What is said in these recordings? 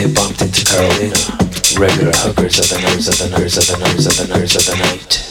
they bumped into Carolina. Regular hookers of the nerves of the nerves of the nerves of the nerves of the night.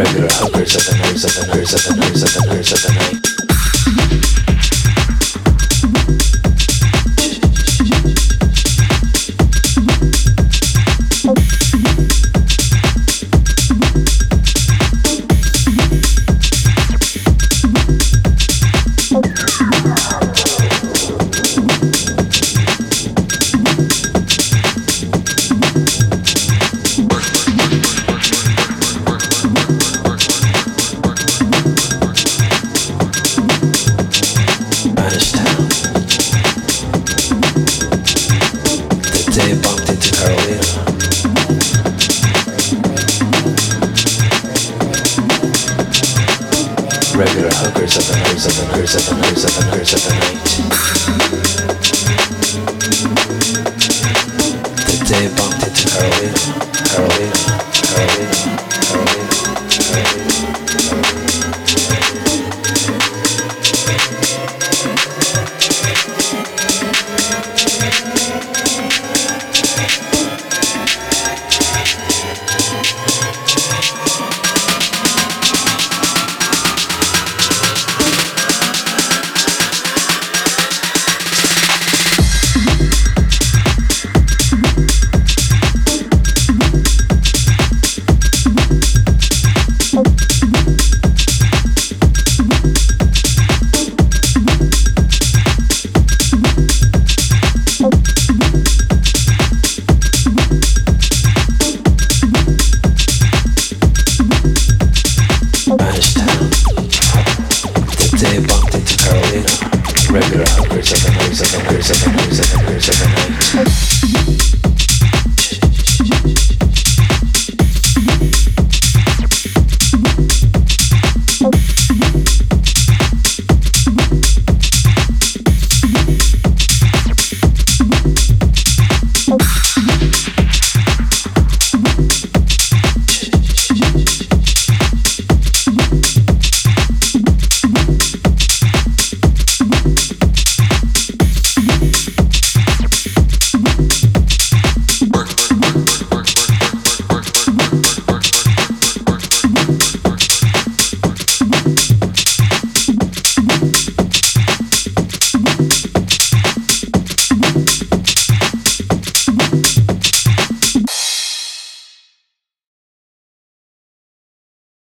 regular hookers at the nose at the nose at the at the night. regular hookers at the hookers, at the hookers at the hoes at the hookers at the night. The day bumped into heroin.